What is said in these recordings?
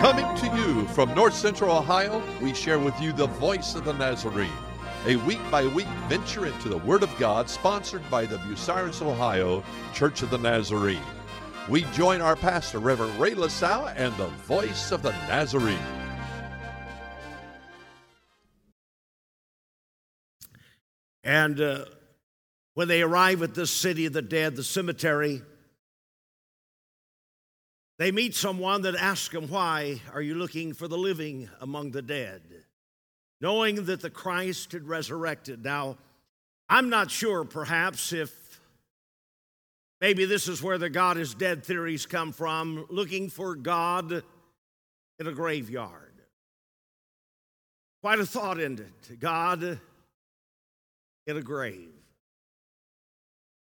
Coming to you from North Central Ohio, we share with you the voice of the Nazarene, a week by week venture into the Word of God sponsored by the Bucyrus, Ohio Church of the Nazarene. We join our pastor, Reverend Ray LaSalle, and the voice of the Nazarene. And uh, when they arrive at this city of the dead, the cemetery, they meet someone that asks them, Why are you looking for the living among the dead? Knowing that the Christ had resurrected. Now, I'm not sure, perhaps, if maybe this is where the God is dead theories come from, looking for God in a graveyard. Quite a thought it. God in a grave.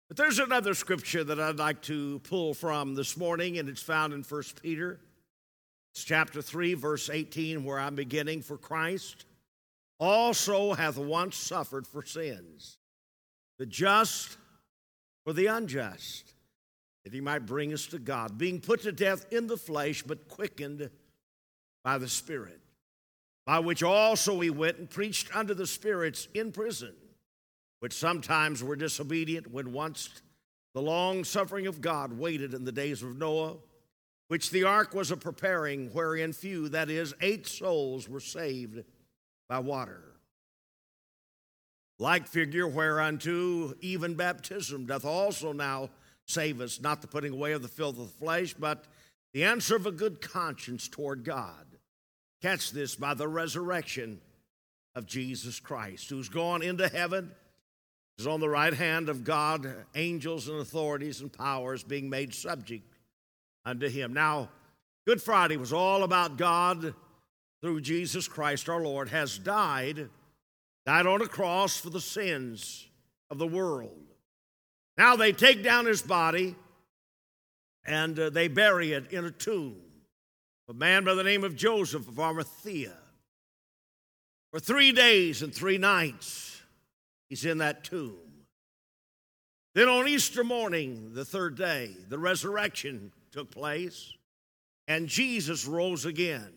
But there's another scripture that I'd like to pull from this morning, and it's found in 1 Peter. It's chapter 3, verse 18, where I'm beginning. For Christ also hath once suffered for sins, the just for the unjust, that he might bring us to God, being put to death in the flesh, but quickened by the Spirit, by which also he went and preached unto the spirits in prison which sometimes were disobedient when once the long suffering of God waited in the days of Noah, which the ark was a preparing, wherein few, that is, eight souls, were saved by water. Like figure whereunto even baptism doth also now save us, not the putting away of the filth of the flesh, but the answer of a good conscience toward God. Catch this by the resurrection of Jesus Christ, who's gone into heaven is on the right hand of God, angels and authorities and powers being made subject unto him. Now, Good Friday was all about God through Jesus Christ our Lord has died, died on a cross for the sins of the world. Now they take down his body and uh, they bury it in a tomb. A man by the name of Joseph of Arimathea. For three days and three nights, He's in that tomb. Then on Easter morning, the third day, the resurrection took place and Jesus rose again.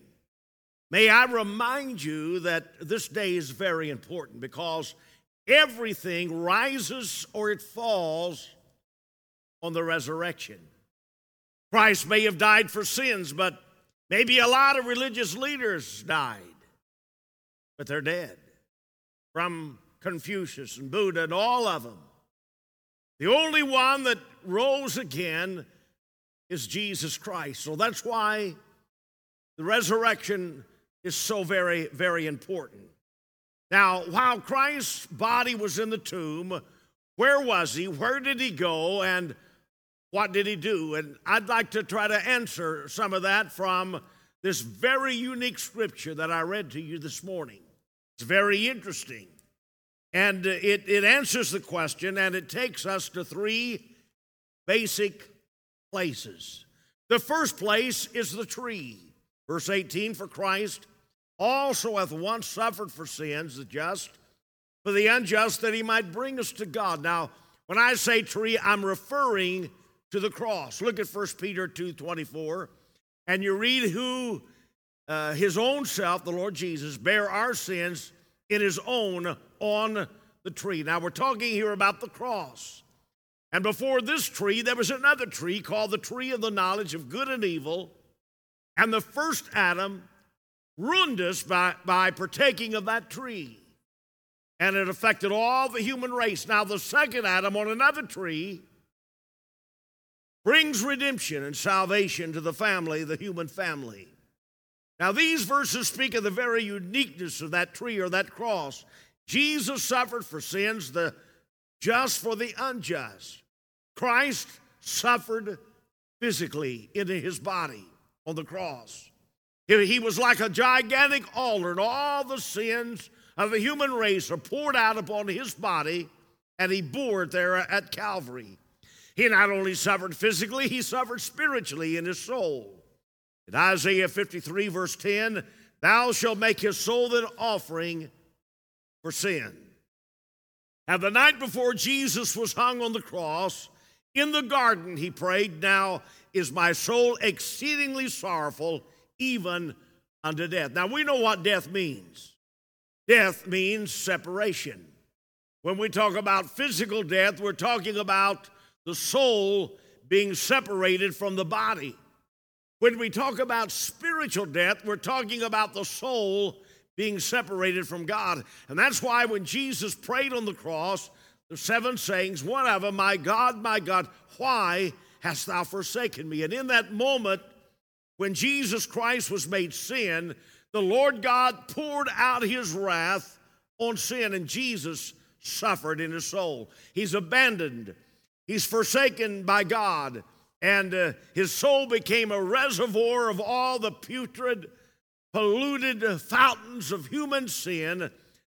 May I remind you that this day is very important because everything rises or it falls on the resurrection. Christ may have died for sins, but maybe a lot of religious leaders died, but they're dead from Confucius and Buddha and all of them. The only one that rose again is Jesus Christ. So that's why the resurrection is so very, very important. Now, while Christ's body was in the tomb, where was he? Where did he go? And what did he do? And I'd like to try to answer some of that from this very unique scripture that I read to you this morning. It's very interesting. And it, it answers the question and it takes us to three basic places. The first place is the tree. Verse 18 For Christ also hath once suffered for sins, the just, for the unjust, that he might bring us to God. Now, when I say tree, I'm referring to the cross. Look at 1 Peter 2 24, and you read who uh, his own self, the Lord Jesus, bare our sins in his own on the tree. Now we're talking here about the cross. And before this tree, there was another tree called the tree of the knowledge of good and evil. And the first Adam ruined us by, by partaking of that tree. And it affected all the human race. Now, the second Adam on another tree brings redemption and salvation to the family, the human family. Now, these verses speak of the very uniqueness of that tree or that cross. Jesus suffered for sins, the just for the unjust. Christ suffered physically in his body on the cross. He was like a gigantic altar, and all the sins of the human race are poured out upon his body, and he bore it there at Calvary. He not only suffered physically, he suffered spiritually in his soul. In Isaiah 53, verse 10, thou shalt make his soul an offering for sin. Now, the night before Jesus was hung on the cross, in the garden he prayed, Now is my soul exceedingly sorrowful, even unto death. Now we know what death means. Death means separation. When we talk about physical death, we're talking about the soul being separated from the body. When we talk about spiritual death, we're talking about the soul being separated from God. And that's why when Jesus prayed on the cross, the seven sayings, one of them, My God, my God, why hast thou forsaken me? And in that moment, when Jesus Christ was made sin, the Lord God poured out his wrath on sin, and Jesus suffered in his soul. He's abandoned, he's forsaken by God, and uh, his soul became a reservoir of all the putrid, polluted fountains of human sin,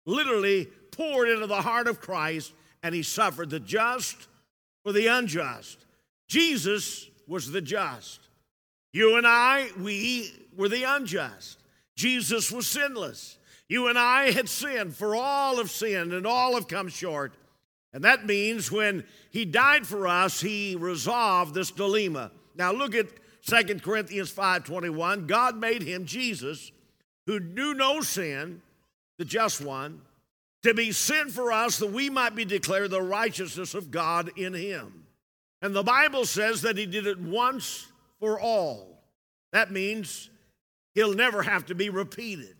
literally poured into the heart of Christ, and he suffered the just for the unjust. Jesus was the just. You and I, we were the unjust. Jesus was sinless. You and I had sinned, for all have sinned and all have come short. And that means when he died for us, he resolved this dilemma. Now look at 2 Corinthians 5:21. God made him Jesus, who knew no sin, the just one, to be sin for us that we might be declared the righteousness of God in him. And the Bible says that he did it once for all. That means he'll never have to be repeated.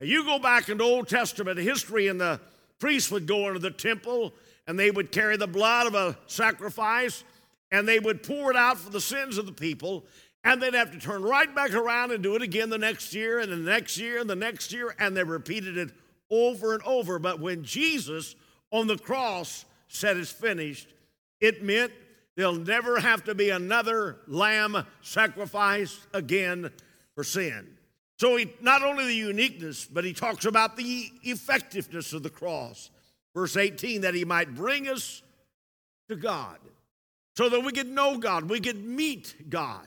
Now You go back into Old Testament history, and the priests would go into the temple and they would carry the blood of a sacrifice and they would pour it out for the sins of the people. And they'd have to turn right back around and do it again the next year and the next year and the next year. And they repeated it over and over. But when Jesus on the cross said it's finished, it meant there'll never have to be another lamb sacrificed again for sin. So, he, not only the uniqueness, but he talks about the effectiveness of the cross. Verse 18, that he might bring us to God so that we could know God, we could meet God.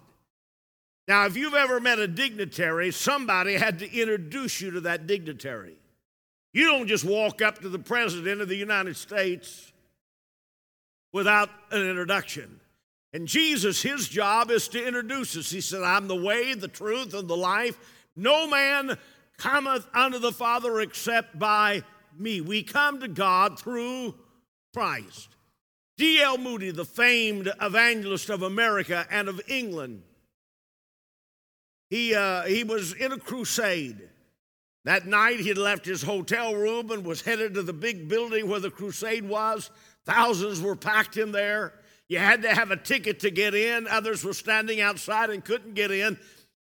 Now, if you've ever met a dignitary, somebody had to introduce you to that dignitary. You don't just walk up to the President of the United States without an introduction. And Jesus, his job is to introduce us. He said, I'm the way, the truth, and the life. No man cometh unto the Father except by me. We come to God through Christ. D.L. Moody, the famed evangelist of America and of England, he, uh, he was in a crusade. That night, he had left his hotel room and was headed to the big building where the crusade was. Thousands were packed in there. You had to have a ticket to get in. Others were standing outside and couldn't get in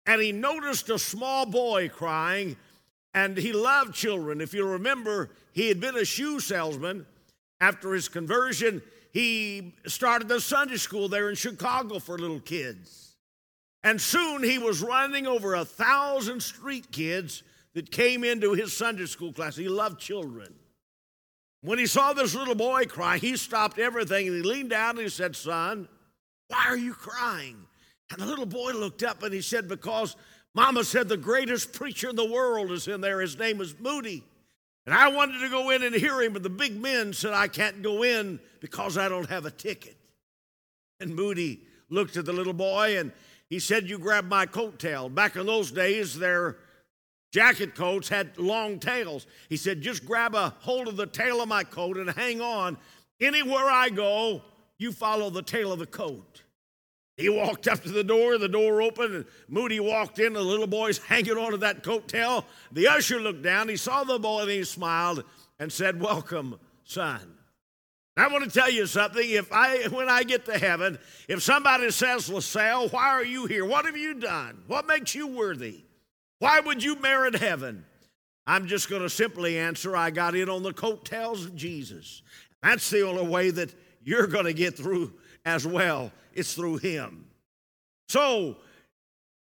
and he noticed a small boy crying, and he loved children. If you remember, he had been a shoe salesman. After his conversion, he started a Sunday school there in Chicago for little kids. And soon he was running over a thousand street kids that came into his Sunday school class. He loved children. When he saw this little boy cry, he stopped everything and he leaned down and he said, Son, why are you crying? And the little boy looked up and he said, Because Mama said the greatest preacher in the world is in there. His name is Moody. And I wanted to go in and hear him, but the big men said, I can't go in because I don't have a ticket. And Moody looked at the little boy and he said, You grab my coat tail. Back in those days, their jacket coats had long tails. He said, Just grab a hold of the tail of my coat and hang on. Anywhere I go, you follow the tail of the coat. He walked up to the door, the door opened, and Moody walked in. The little boy's hanging onto that coat tail. The usher looked down, he saw the boy, and he smiled and said, Welcome, son. I want to tell you something. If I, when I get to heaven, if somebody says, LaSalle, why are you here? What have you done? What makes you worthy? Why would you merit heaven? I'm just going to simply answer, I got in on the coattails of Jesus. That's the only way that you're going to get through as well it's through him. So,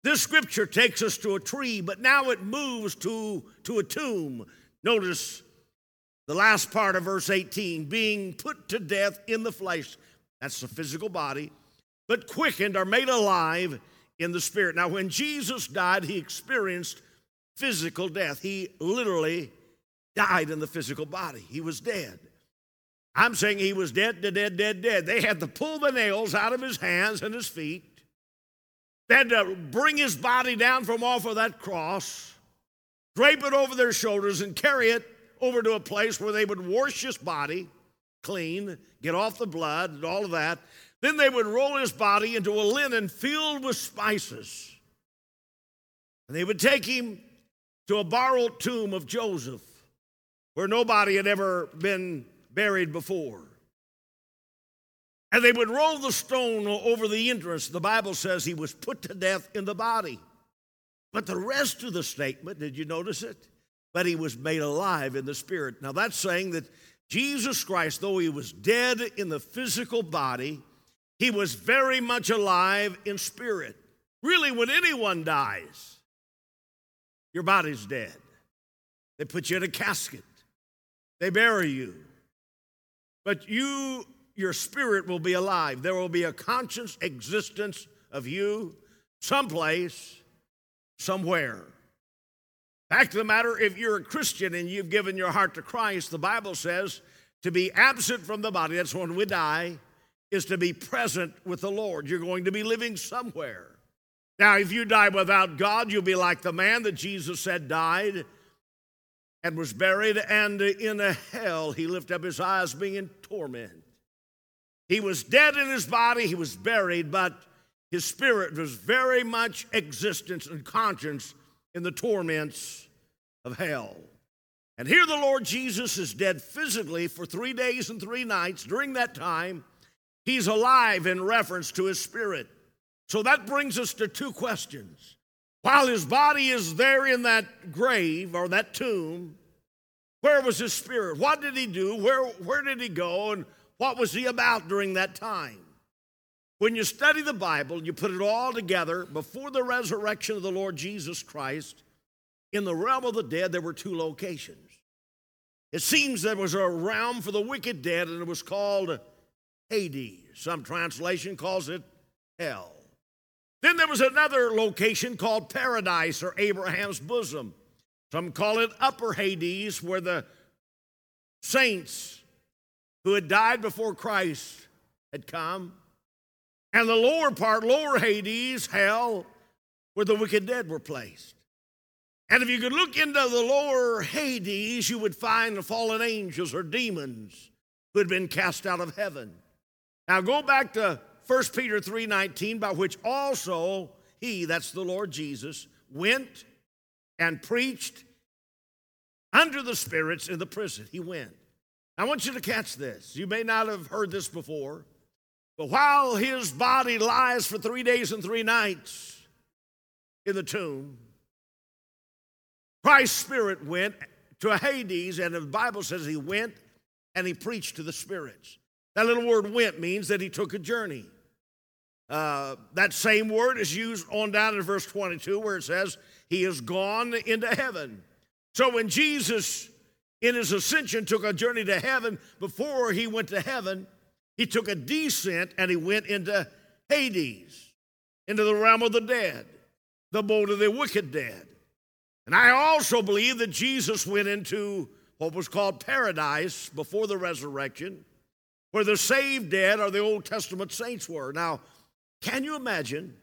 this scripture takes us to a tree, but now it moves to, to a tomb. Notice the last part of verse 18 being put to death in the flesh. That's the physical body, but quickened or made alive in the spirit. Now, when Jesus died, he experienced physical death. He literally died in the physical body, he was dead. I'm saying he was dead, dead, dead, dead, dead. They had to pull the nails out of his hands and his feet. They had to bring his body down from off of that cross, drape it over their shoulders, and carry it over to a place where they would wash his body clean, get off the blood, and all of that. Then they would roll his body into a linen filled with spices. And they would take him to a borrowed tomb of Joseph where nobody had ever been buried before. And they would roll the stone over the entrance. The Bible says he was put to death in the body. But the rest of the statement, did you notice it? But he was made alive in the spirit. Now that's saying that Jesus Christ, though he was dead in the physical body, he was very much alive in spirit. Really, when anyone dies, your body's dead. They put you in a casket, they bury you. But you your spirit will be alive. There will be a conscious existence of you someplace, somewhere. Fact of the matter, if you're a Christian and you've given your heart to Christ, the Bible says to be absent from the body, that's when we die, is to be present with the Lord. You're going to be living somewhere. Now, if you die without God, you'll be like the man that Jesus said died and was buried, and in a hell he lifted up his eyes, being in torment. He was dead in his body, he was buried, but his spirit was very much existence and conscience in the torments of hell. And here the Lord Jesus is dead physically for three days and three nights. During that time, he's alive in reference to his spirit. So that brings us to two questions. While his body is there in that grave or that tomb, where was his spirit? What did he do? Where, where did he go? And what was he about during that time? When you study the Bible, you put it all together before the resurrection of the Lord Jesus Christ, in the realm of the dead, there were two locations. It seems there was a realm for the wicked dead, and it was called Hades. Some translation calls it hell. Then there was another location called paradise or Abraham's bosom. Some call it upper Hades, where the saints who had died before Christ had come. And the lower part, lower Hades, hell, where the wicked dead were placed. And if you could look into the lower Hades, you would find the fallen angels or demons who had been cast out of heaven. Now go back to 1 Peter 3:19, by which also he, that's the Lord Jesus, went and preached under the spirits in the prison. He went. I want you to catch this. You may not have heard this before, but while his body lies for three days and three nights in the tomb, Christ's spirit went to Hades, and the Bible says he went and he preached to the spirits. That little word went means that he took a journey. Uh, that same word is used on down in verse 22 where it says, He is gone into heaven. So when Jesus in his ascension took a journey to heaven. Before he went to heaven, he took a descent and he went into Hades, into the realm of the dead, the abode of the wicked dead. And I also believe that Jesus went into what was called paradise before the resurrection, where the saved dead or the Old Testament saints were. Now, can you imagine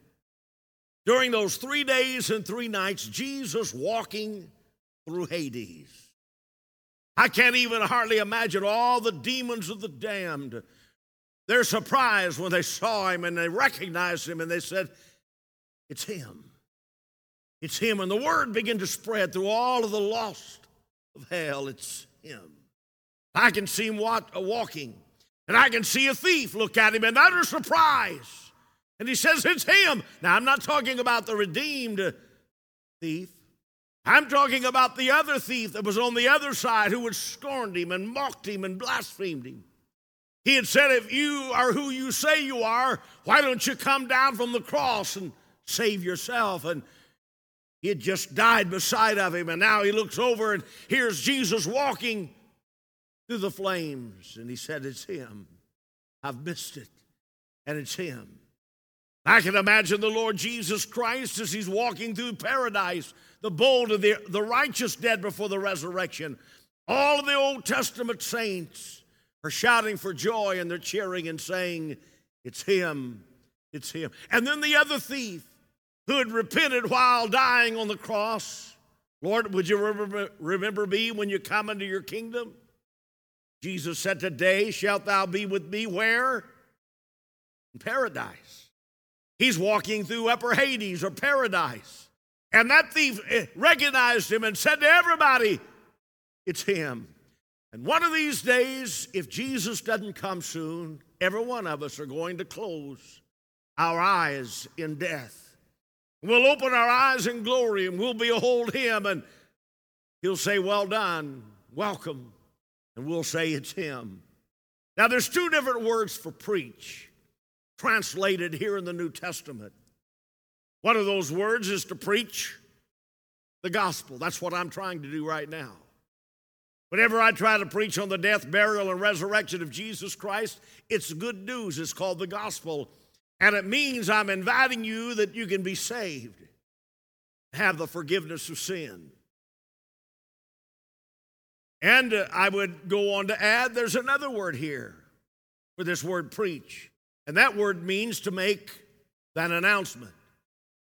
during those three days and three nights, Jesus walking through Hades? I can't even hardly imagine all the demons of the damned. They're surprised when they saw him and they recognized him and they said, It's him. It's him. And the word began to spread through all of the lost of hell. It's him. I can see him walking, and I can see a thief look at him in utter surprise. And he says, It's him. Now, I'm not talking about the redeemed thief. I'm talking about the other thief that was on the other side who had scorned him and mocked him and blasphemed him. He had said, If you are who you say you are, why don't you come down from the cross and save yourself? And he had just died beside of him, and now he looks over and hears Jesus walking through the flames. And he said, It's him. I've missed it. And it's him. I can imagine the Lord Jesus Christ as he's walking through paradise the bold of the, the righteous dead before the resurrection. All of the Old Testament saints are shouting for joy and they're cheering and saying, It's him, it's him. And then the other thief, who had repented while dying on the cross. Lord, would you remember, remember me when you come into your kingdom? Jesus said, Today shalt thou be with me where? In paradise. He's walking through upper Hades or paradise. And that thief eh, recognized him and said to everybody, It's him. And one of these days, if Jesus doesn't come soon, every one of us are going to close our eyes in death. We'll open our eyes in glory and we'll behold him, and he'll say, Well done, welcome, and we'll say it's him. Now, there's two different words for preach translated here in the New Testament. One of those words is to preach the gospel. That's what I'm trying to do right now. Whenever I try to preach on the death, burial, and resurrection of Jesus Christ, it's good news. It's called the gospel. And it means I'm inviting you that you can be saved, have the forgiveness of sin. And uh, I would go on to add there's another word here for this word preach. And that word means to make that announcement.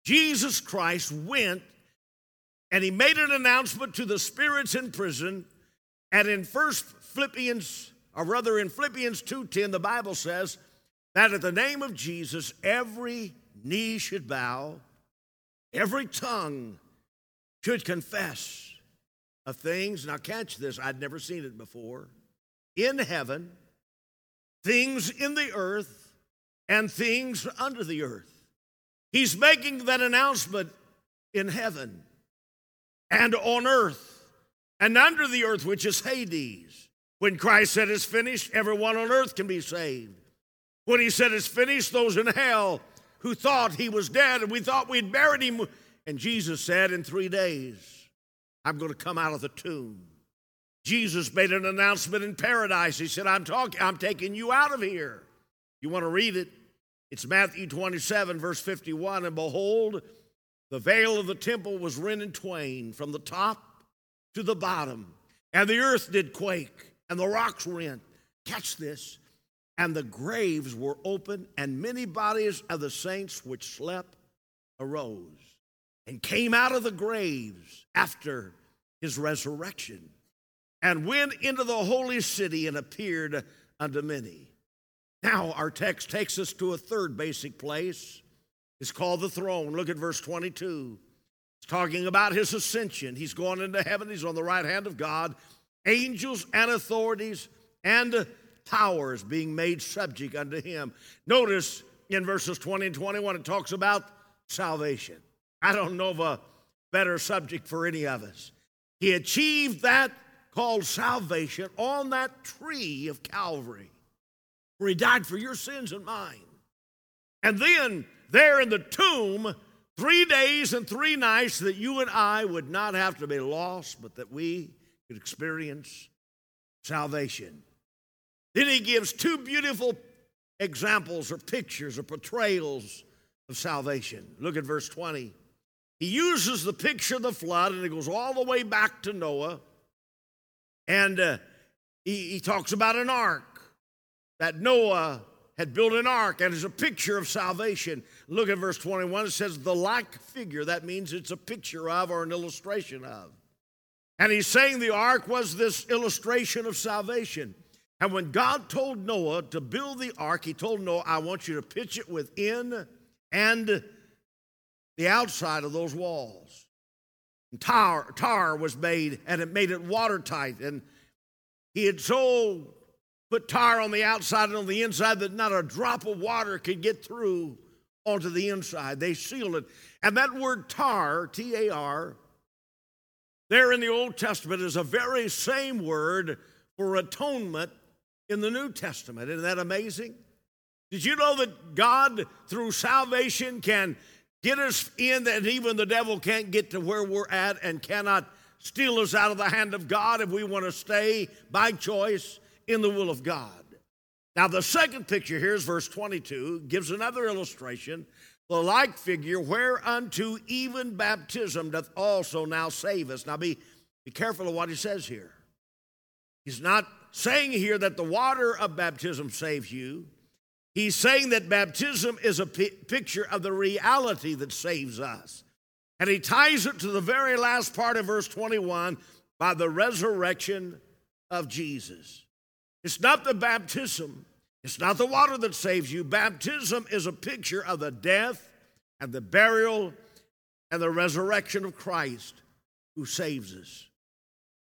Jesus Christ went and he made an announcement to the spirits in prison. And in First Philippians, or rather in Philippians 2:10, the Bible says that at the name of Jesus, every knee should bow, every tongue should confess of things. Now, catch this, I'd never seen it before. In heaven, things in the earth, and things under the earth. He's making that announcement in heaven and on earth and under the earth, which is Hades. When Christ said it's finished, everyone on earth can be saved. When he said it's finished, those in hell who thought he was dead and we thought we'd buried him. And Jesus said, In three days, I'm going to come out of the tomb. Jesus made an announcement in paradise. He said, I'm talking, I'm taking you out of here. You want to read it? It's Matthew 27, verse 51. And behold, the veil of the temple was rent in twain from the top to the bottom, and the earth did quake, and the rocks rent. Catch this and the graves were open, and many bodies of the saints which slept arose and came out of the graves after his resurrection and went into the holy city and appeared unto many. Now, our text takes us to a third basic place. It's called the throne. Look at verse 22. It's talking about his ascension. He's gone into heaven, he's on the right hand of God. Angels and authorities and powers being made subject unto him. Notice in verses 20 and 21, it talks about salvation. I don't know of a better subject for any of us. He achieved that called salvation on that tree of Calvary, where he died for your sins and mine. And then, there in the tomb, three days and three nights that you and I would not have to be lost, but that we could experience salvation. Then he gives two beautiful examples or pictures or portrayals of salvation. Look at verse 20. He uses the picture of the flood and it goes all the way back to Noah. And uh, he, he talks about an ark that Noah had built an ark and it's a picture of salvation. Look at verse 21. It says, the like figure. That means it's a picture of or an illustration of. And he's saying the ark was this illustration of salvation. And when God told Noah to build the ark, he told Noah, I want you to pitch it within and the outside of those walls. And tar, tar was made, and it made it watertight. And he had so put tar on the outside and on the inside that not a drop of water could get through onto the inside. They sealed it. And that word tar, T A R, there in the Old Testament is a very same word for atonement in the New Testament. Isn't that amazing? Did you know that God, through salvation, can get us in that even the devil can't get to where we're at and cannot steal us out of the hand of God if we want to stay by choice in the will of God? Now, the second picture here is verse 22, gives another illustration. The like figure, whereunto even baptism doth also now save us. Now, be, be careful of what he says here. He's not saying here that the water of baptism saves you. He's saying that baptism is a picture of the reality that saves us. And he ties it to the very last part of verse 21 by the resurrection of Jesus. It's not the baptism, it's not the water that saves you. Baptism is a picture of the death and the burial and the resurrection of Christ who saves us.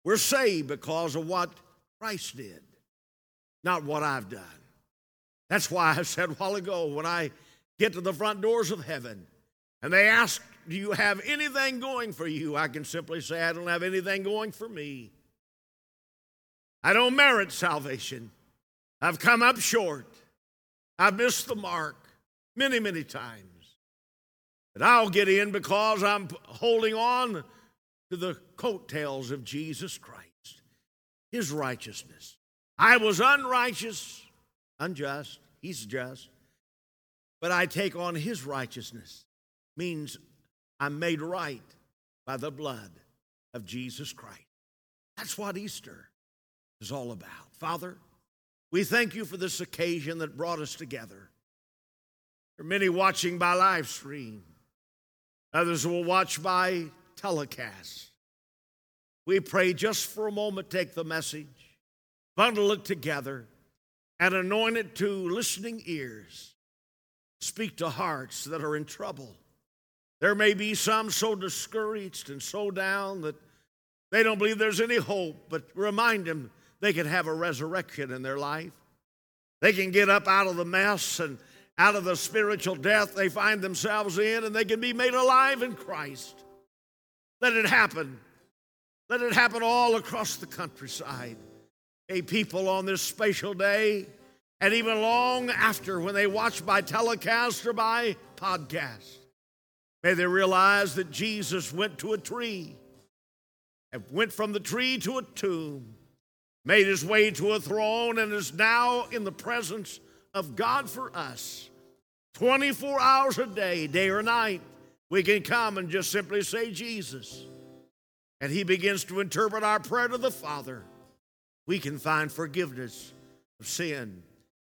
We're saved because of what Christ did, not what I've done. That's why I said a while ago when I get to the front doors of heaven and they ask, Do you have anything going for you? I can simply say, I don't have anything going for me. I don't merit salvation. I've come up short. I've missed the mark many, many times. But I'll get in because I'm holding on to the coattails of Jesus Christ, His righteousness. I was unrighteous, unjust, He's just, but I take on His righteousness, means I'm made right by the blood of Jesus Christ. That's what Easter is all about. Father, we thank you for this occasion that brought us together. There are many watching by live stream. Others will watch by telecast. We pray just for a moment, take the message, bundle it together, and anoint it to listening ears. Speak to hearts that are in trouble. There may be some so discouraged and so down that they don't believe there's any hope, but remind them they can have a resurrection in their life. They can get up out of the mess and out of the spiritual death they find themselves in, and they can be made alive in Christ. Let it happen. Let it happen all across the countryside. A people on this special day, and even long after when they watch by telecast or by podcast, may they realize that Jesus went to a tree and went from the tree to a tomb, made his way to a throne, and is now in the presence of God for us. 24 hours a day, day or night, we can come and just simply say, Jesus. And he begins to interpret our prayer to the Father. We can find forgiveness of sin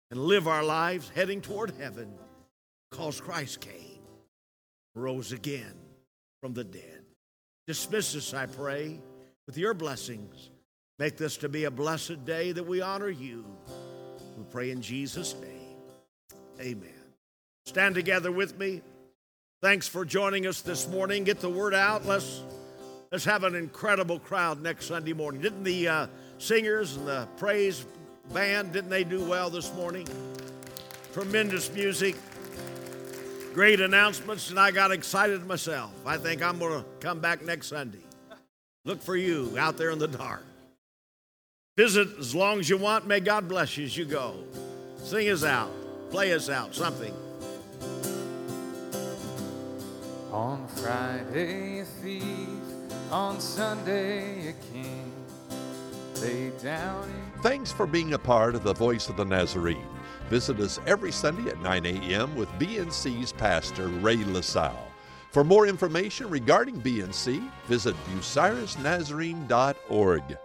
and live our lives heading toward heaven because Christ came, rose again from the dead. Dismiss us, I pray, with your blessings. Make this to be a blessed day that we honor you. We pray in Jesus' name. Amen. Stand together with me. Thanks for joining us this morning. Get the word out. Let's let's have an incredible crowd next Sunday morning. Didn't the uh, singers and the praise band didn't they do well this morning? Tremendous music, great announcements, and I got excited myself. I think I'm going to come back next Sunday. Look for you out there in the dark. Visit as long as you want. May God bless you as you go. Sing us out, play us out, something. On Friday, a thief, on Sunday, a king. Lay down Thanks for being a part of the Voice of the Nazarene. Visit us every Sunday at 9 a.m. with BNC's pastor, Ray LaSalle. For more information regarding BNC, visit bucyrusnazarene.org.